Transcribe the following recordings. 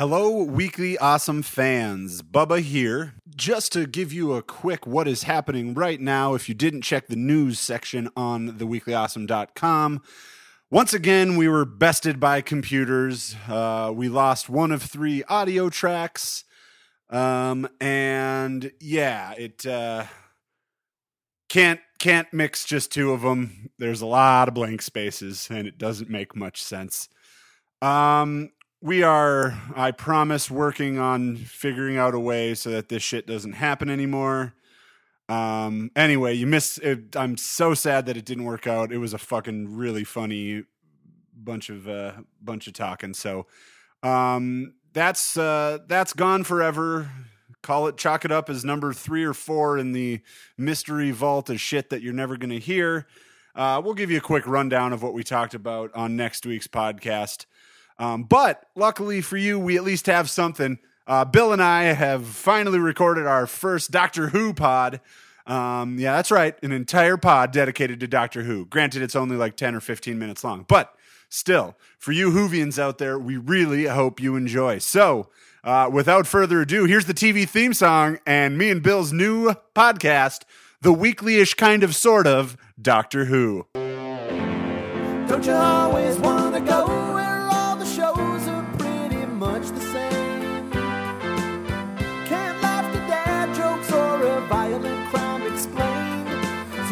Hello, weekly awesome fans. Bubba here. Just to give you a quick what is happening right now, if you didn't check the news section on theweeklyawesome.com, once again, we were bested by computers. Uh, we lost one of three audio tracks. Um, and yeah, it uh, can't can't mix just two of them. There's a lot of blank spaces, and it doesn't make much sense. Um, we are, I promise, working on figuring out a way so that this shit doesn't happen anymore. Um, anyway, you missed. It, I'm so sad that it didn't work out. It was a fucking really funny bunch of uh, bunch of talking. So, um, that's uh, that's gone forever. Call it, chalk it up as number three or four in the mystery vault of shit that you're never going to hear. Uh, we'll give you a quick rundown of what we talked about on next week's podcast. Um, but luckily for you, we at least have something. Uh, Bill and I have finally recorded our first Doctor Who pod. Um, yeah, that's right. An entire pod dedicated to Doctor Who. Granted, it's only like 10 or 15 minutes long, but still, for you Whovians out there, we really hope you enjoy. So, uh, without further ado, here's the TV theme song and me and Bill's new podcast, the weekly-ish kind of sort of Doctor Who. Don't you always want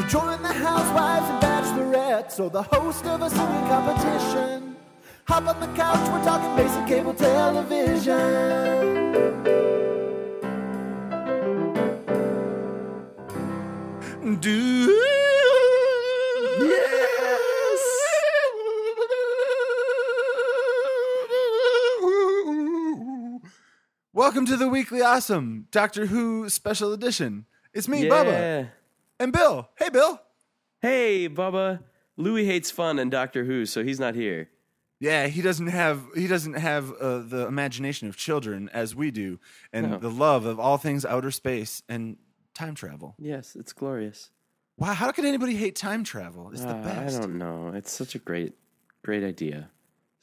join the housewives and bachelorettes or the host of a singing competition. Hop on the couch, we're talking basic cable television. Do Welcome to the Weekly Awesome Doctor Who Special Edition. It's me, Bubba, Yeah. And Bill. Hey, Bill. Hey, Bubba. Louis hates fun and Doctor Who, so he's not here. Yeah, he doesn't have he doesn't have uh, the imagination of children as we do, and No. the love of all things outer space and time travel. Yes, it's glorious. Wow, how could anybody hate time travel? It's the Uh, best. I don't know. It's such a great, great idea.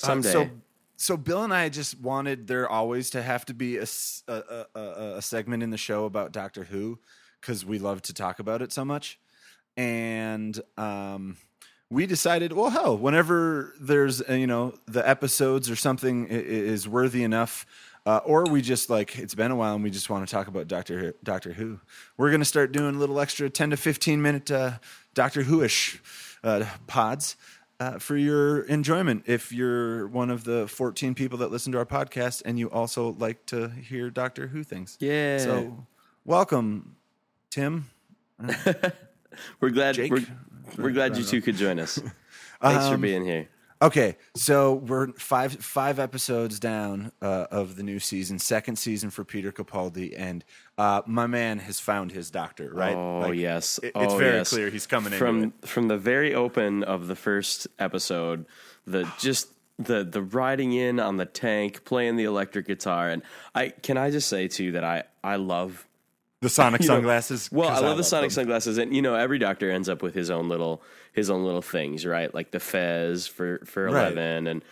Uh, Someday. so, so Bill and I just wanted there always to have to be a, s- a- a- a- a segment in the show about Doctor Who because we love to talk about it so much, and um, we decided, well, hell, whenever there's uh, you know the episodes or something is worthy enough. Uh, or we just like it's been a while and we just want to talk about Doctor Who, Doctor Who. We're gonna start doing a little extra ten to fifteen minute uh, Doctor Who-ish uh, pods uh, for your enjoyment. If you're one of the 14 people that listen to our podcast and you also like to hear Doctor Who things. Yeah. So, welcome, Tim. we're glad Jake? we're, we're glad you two could join us. Thanks for Um, being here. Okay, so we're five five episodes down uh, of the new season, second season for Peter Capaldi, and uh, my man has found his doctor. Right? Oh Like, yes, it- it's Oh, very yes. clear he's coming from from the very open of the first episode. The just the the riding in on the tank, playing the electric guitar, and I can I just say too that I I love The Sonic you know, sunglasses. Well, I love the Sonic them. sunglasses, and you know, every doctor ends up with his own little his own little things, right? Like the fez for for Right. eleven, and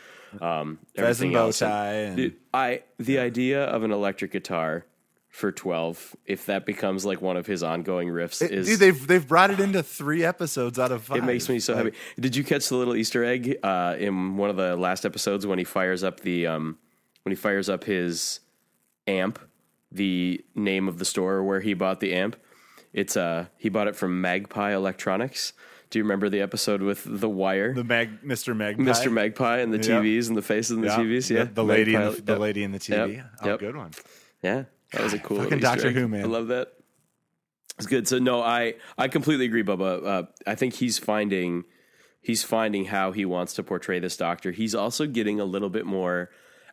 um, Fez and everything bow else. tie and- Dude, I the idea of an electric guitar for twelve, if that becomes like one of his ongoing riffs, It- is dude, they've they've brought it into three episodes out of five. it makes me so Like, happy. Did you catch the little Easter egg uh, in one of the last episodes when he fires up the um, when he fires up his amp? The name of the store where he bought the amp. It's uh he bought it from Magpie Electronics. Do you remember the episode with the wire, The Mag, Mr. Magpie. Mr. Magpie, and the. TVs and the faces and the Yeah, TVs? Yeah, the, the lady, in the, the yep. lady in the TV. Yep, Oh, yep. good one. Yeah, that was a cool fucking Doctor. Who, man. I love that. It's good. So no, I I completely agree, Bubba. Uh, I think he's finding he's finding how he wants to portray this Doctor. He's also getting a little bit more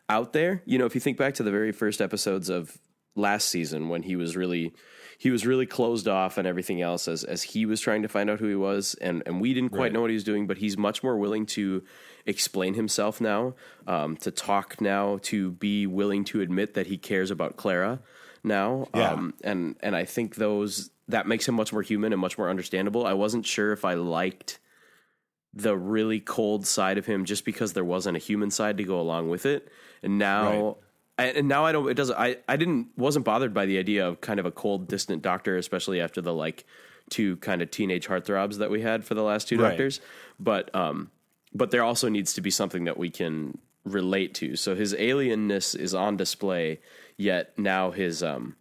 out there. You know, if you think back to the very first episodes of last season when he was really he was really closed off and everything else as as he was trying to find out who he was and and we didn't quite Right. know what he was doing but he's much more willing to explain himself now um, to talk now to be willing to admit that he cares about Clara now Yeah. um, and and I think those that makes him much more human and much more understandable I wasn't sure if I liked the really cold side of him just because there wasn't a human side to go along with it and now Right. I, and now I don't. It doesn't. I I didn't wasn't bothered by the idea of kind of a cold, distant doctor, especially after the like two kind of teenage heartthrobs that we had for the last two Right. doctors. But um, but there also needs to be something that we can relate to. So his alienness is on display, yet now his um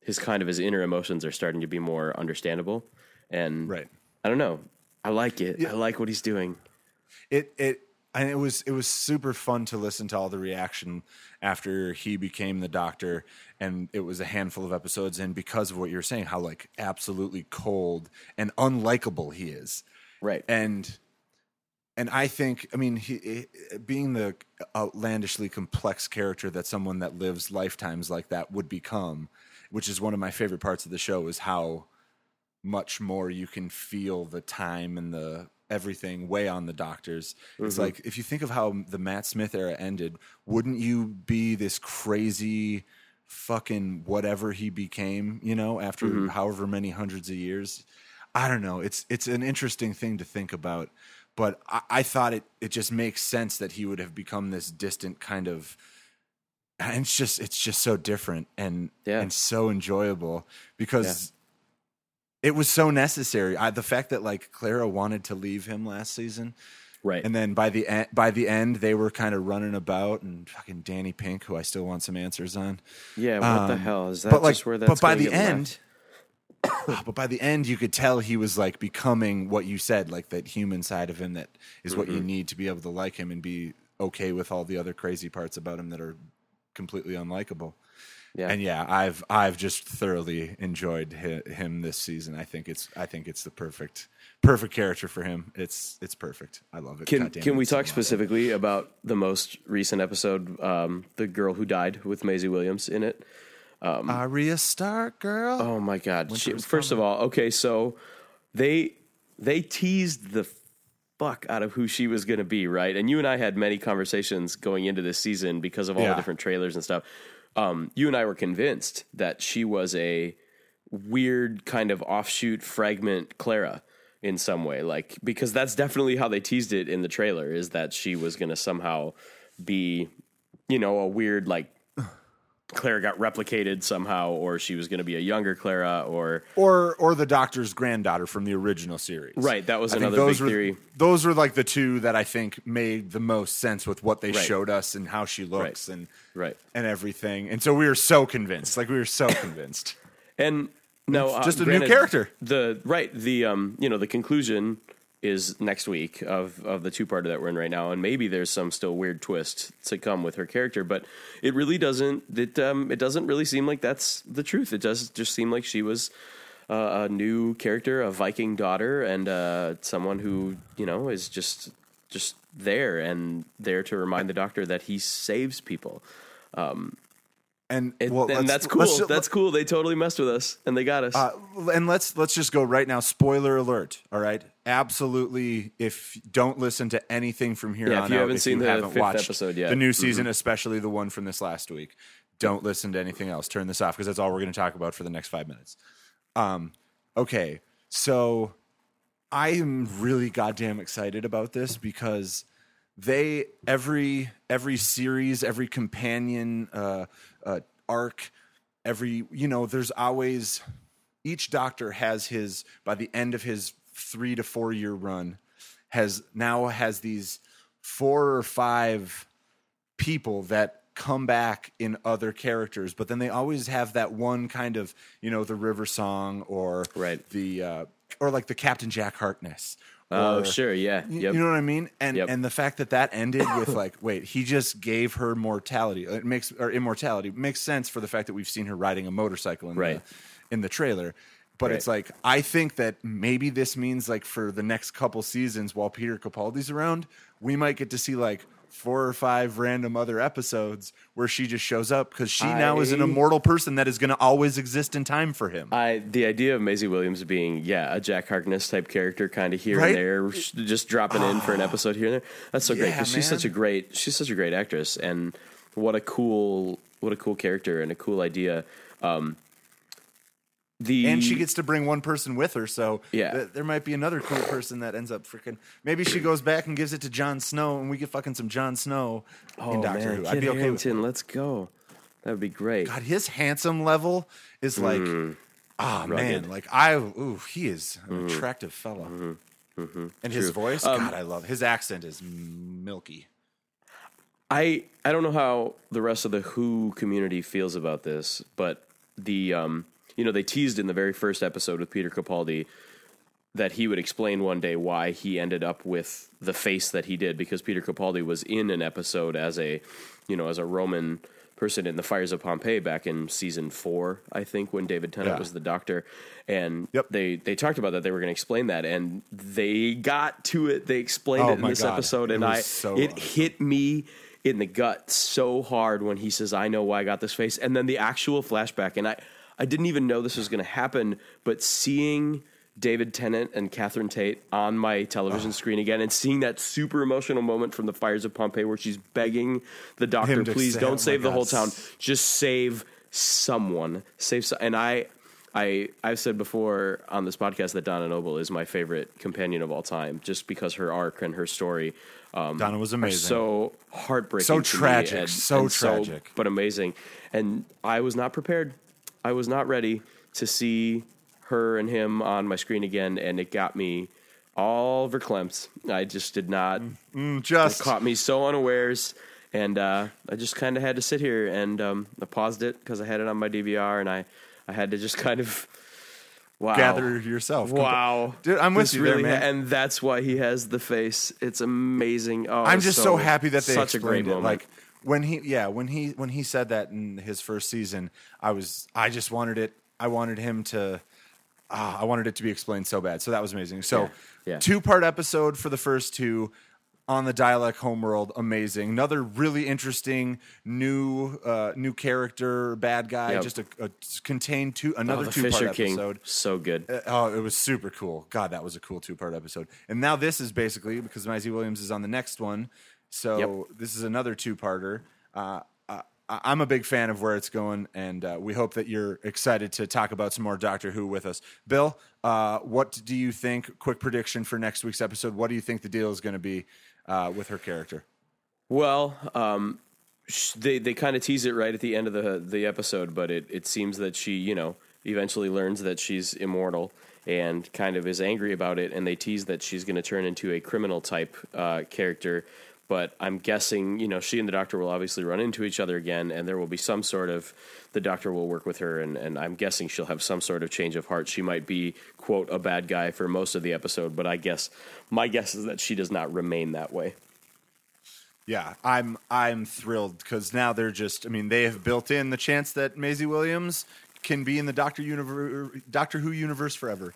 his kind of his inner emotions are starting to be more understandable. And Right. I don't know. I like it. I like what he's doing. it it and it was it was super fun to listen to all the reaction after he became the doctor and it was a handful of episodes and because of what you're saying how like absolutely cold and unlikable he is Right. and and I think I mean he, he- being the outlandishly complex character that someone that lives lifetimes like that would become which is one of my favorite parts of the show is how much more you can feel the time and the everything weigh on the doctors. It's mm-hmm. like if you think of how the Matt Smith era ended, wouldn't you be this crazy fucking whatever he became, you know, after mm-hmm. however many hundreds of years? I don't know. It's it's an interesting thing to think about. But I, I thought it it just makes sense that he would have become this distant kind of and it's just it's just so different and Yeah. and so enjoyable because it was so necessary. I, the fact that like Clara wanted to leave him last season, right. and then by the end, by the end, they were kind of running about and fucking Danny Pink, who I still want some answers on. yeah. What the Um, hell is that? but like, just where that's but by the end, but by the end, you could tell he was like becoming what you said, like that human side of him that is what Mm-hmm. you need to be able to like him and be okay with all the other crazy parts about him that are completely unlikable. Yeah. And yeah, I've I've just thoroughly enjoyed hi- him this season. I think it's I think it's the perfect perfect character for him. It's it's perfect. I love it. Can God can it, we talk specifically about the most recent episode, um, the girl who died with Maisie Williams in it? Arya Stark, girl? Oh my god! She, first of all, okay, so they they teased the fuck out of who she was going to be, right? And you and I had many conversations going into this season because of all Yeah. the different trailers and stuff. Um, you and I were convinced that she was a weird kind of offshoot fragment Clara in some way, like because that's definitely how they teased it in the trailer is that she was going to somehow be, you know, a weird like. Clara got replicated somehow, or she was going to be a younger Clara, or or or the Doctor's granddaughter from the original series. Right, that was I another big were, theory. Those were like the two that I think made the most sense with what they Right. showed us and how she looks Right. and right. and everything. And so we were so convinced. Like we were so convinced. And no, uh, just a new character. The right, the um, you know, the conclusion is next week of of the two parter that we're in right now, and maybe there's some still weird twist to come with her character, but it really doesn't. It um, it doesn't really seem like that's the truth. It does just seem like she was. Uh, a new character, a Viking daughter, and uh, someone who you know is just just there and there to remind the Doctor that he saves people. And It, well, and that's cool. let's that's cool. They totally messed with us, and they got us. Uh, and let's let's just go right now. Spoiler alert! All right, absolutely. If don't listen to anything from here Yeah, on if you out, haven't seen the haven't fifth watched episode yet. Mm-hmm. the new season, especially the one from this last week, don't listen to anything else. Turn this off because that's all we're going to talk about for the next five minutes. Um, okay, so I am really goddamn excited about this because they every every series, every companion uh, uh, arc, every you know, there's always each doctor has his by the end of his three to four year run has now has these four or five people that come back in other characters but then they always have that one kind of you know the river song or Right. the uh or like the captain jack harkness oh, or- sure, yeah, you, yep. you know what I mean? And Yep. and the fact that that ended with like, wait, he just gave her mortality. It makes or immortality It makes sense for the fact that we've seen her riding a motorcycle in Right. the in the trailer. But it's like I think that maybe this means like for the next couple seasons while Peter Capaldi's around, we might get to see like four or five random other episodes where she just shows up because she now is an immortal person that is going to always exist in time for him. I the idea of Maisie Williams being yeah a Jack Harkness type character, kind of here Right? and there, just dropping in for an episode here and there. That's so great because she's such a great she's such a great actress, and what a cool what a cool character and a cool idea. Um, the and she gets to bring one person with her, so Yeah. th- there might be another cool person that ends up freaking. Maybe she goes back and gives it to Jon Snow, and we get fucking some Jon Snow oh in Doctor man, Who. I'd be okay with. Harington, let's go. That would be great. God, his handsome level is like, mm-hmm. ah man, like I, ooh, he is an mm-hmm. attractive fella. Mm-hmm. And his voice, um, God, I love his accent is milky. I I don't know how the rest of the Who community feels about this, but the um you know they teased in the very first episode with Peter Capaldi that he would explain one day why he ended up with the face that he did because Peter Capaldi was in an episode as a you know as a Roman person in the fires of Pompeii back in season four, I think, when David Tennant Yeah. was the doctor, and Yep. they they talked about that they were going to explain that, and they got to it. They explained Oh it in this God. episode, and I so it awesome. hit me in the gut so hard when he says, "I know why I got this face," and then the actual flashback, and I I didn't even know this was going to happen, but seeing. David Tennant and Catherine Tate on my television screen again, and seeing that super emotional moment from the fires of Pompeii where she's begging the doctor, "Please don't oh save the God. whole town, just save someone, save." So-. And I, I, I've said before on this podcast that Donna Noble is my favorite companion of all time, just because her arc and her story um, Donna was amazing. so heartbreaking, So tragic, and- so and tragic. but amazing. And I was not prepared. I was not ready to see her and him on my screen again, and it got me all verklempt. I just did not. Mm, just caught me so unawares, and uh, I just kind of had to sit here and um, I paused it because I had it on my DVR, and I I had to just kind of wow gather yourself. Wow, Dude, I'm with This you there, really man. and that's why he has the face. It's amazing. Oh, I'm just so, happy that they such a great it. moment. Like when he, yeah, when he when he said that in his first season, I was, I just wanted it. I wanted him to. ah, I wanted it to be explained so bad. So that was amazing. So Yeah, yeah. two part episode for the first two on the Dalek homeworld, amazing. Another really interesting new uh, new character, bad guy. Yep. Just a, a contained two another oh, two part episode. so good. Uh, Oh, it was super cool. God, that was a cool two part episode. And now this is basically because Maisie Williams is on the next one. So Yep. this is another two parter. Uh, I- I'm a big fan of where it's going, and uh, we hope that you're excited to talk about some more Doctor Who with us. Bill, uh, what do you think? Quick prediction for next week's episode. What do you think the deal is going to be uh, with her character? Well, um, they they kind of tease it right at the end of the the episode, but it it seems that she, you know, eventually learns that she's immortal and kind of is angry about it, and they tease that she's going to turn into a criminal type uh, character. But I'm guessing, you know, she and the doctor will obviously run into each other again, and there will be some sort of the doctor will work with her, and, and I'm guessing she'll have some sort of change of heart. She might be quote a bad guy for most of the episode, but I guess my guess is that she does not remain that way. Yeah, I'm I'm thrilled because now they're just. I mean, they have built in the chance that Maisie Williams can be in the Doctor universe, Doctor Who universe forever.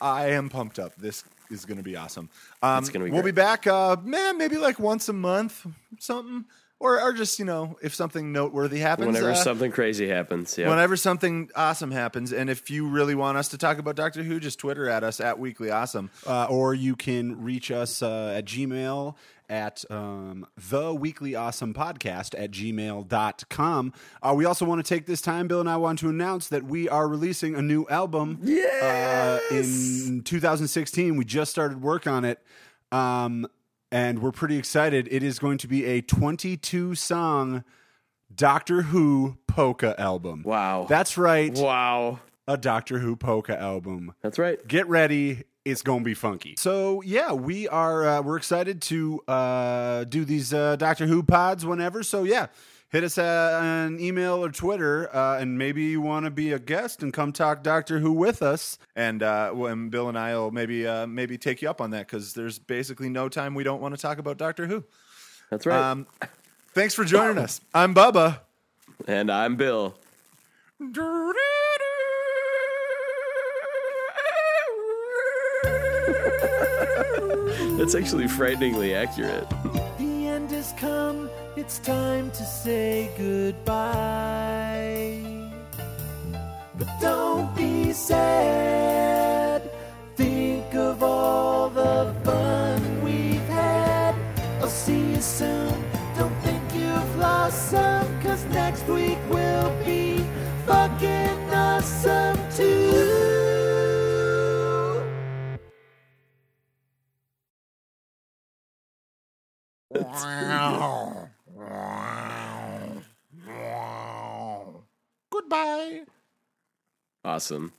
I am pumped up. This is going to be awesome. Um, It's gonna be we'll great. be back, uh, man. Maybe like once a month, something, or or just you know, if something noteworthy happens. Whenever uh, something crazy happens, yeah. Whenever something awesome happens, and if you really want us to talk about Doctor Who, just Twitter at us at Weekly Awesome. uh, or you can reach us uh, at Gmail at um, the weekly awesome podcast at gmail.com. Uh, we also want to take this time, Bill and I want to announce that we are releasing a new album uh, in 2016. We just started work on it. Um, and we're pretty excited. It is going to be a 22 song Doctor Who polka album. Wow. That's right. wow. A Doctor Who polka album That's right. get ready it's gonna be funky so yeah we are uh, we're excited to uh, do these uh, doctor who pods whenever so yeah hit us uh, an email or twitter uh, and maybe you want to be a guest and come talk doctor who with us and uh, when Bill and I will maybe uh, maybe take you up on that because there's basically no time we don't want to talk about Doctor Who. That's right. Um, thanks for joining us. I'm Bubba. and I'm Bill. That's actually frighteningly accurate. The end has come, it's time to say goodbye. But don't be sad, Awesome.